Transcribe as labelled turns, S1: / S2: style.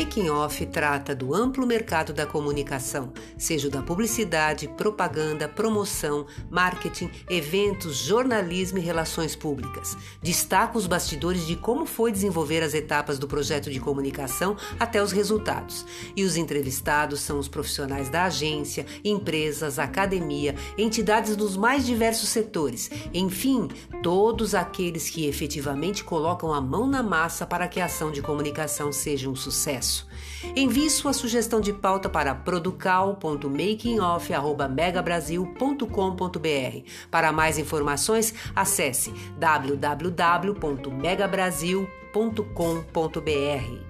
S1: Making Off trata do amplo mercado da comunicação, seja da publicidade, propaganda, promoção, marketing, eventos, jornalismo e relações públicas. Destaca os bastidores de como foi desenvolver as etapas do projeto de comunicação até os resultados. E os entrevistados são os profissionais da agência, empresas, academia, entidades dos mais diversos setores, enfim, todos aqueles que efetivamente colocam a mão na massa para que a ação de comunicação seja um sucesso sucesso. Envie sua sugestão de pauta para producal.makingoff@megabrasil.com.br. Para mais informações, acesse www.megabrasil.com.br.